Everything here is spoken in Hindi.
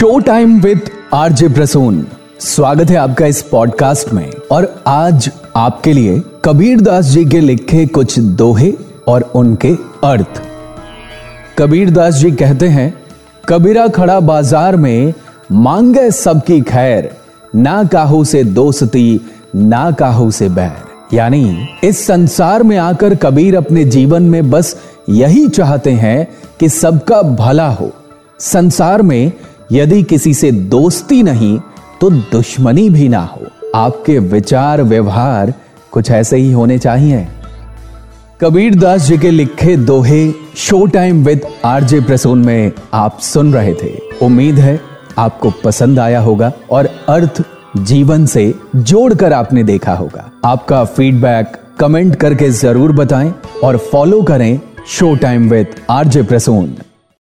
Show time with RJ Prasoon स्वागत है आपका इस पॉडकास्ट में। और आज आपके लिए कबीर दास जी के लिखे कुछ दोहे और उनके अर्थ। कबीर दास जी कहते हैं, कबीरा खड़ा बाज़ार में मांगे सबकी खैर, ना काहू से दोस्ती, ना काहू से बैर। यानी, इस संसार में आकर कबीर अपने जीवन में बस यही चाहते हैं कि सबका भला हो। संसार में यदि किसी से दोस्ती नहीं तो दुश्मनी भी ना हो। आपके विचार व्यवहार कुछ ऐसे ही होने चाहिए। कबीर दास जी के लिखे दोहे show time with RJ Prasoon में आप सुन रहे थे। उम्मीद है आपको पसंद आया होगा और अर्थ जीवन से जोड़कर आपने देखा होगा। आपका फीडबैक कमेंट करके ज़रूर बताएँ और फॉलो करें show time with RJ Prasoon.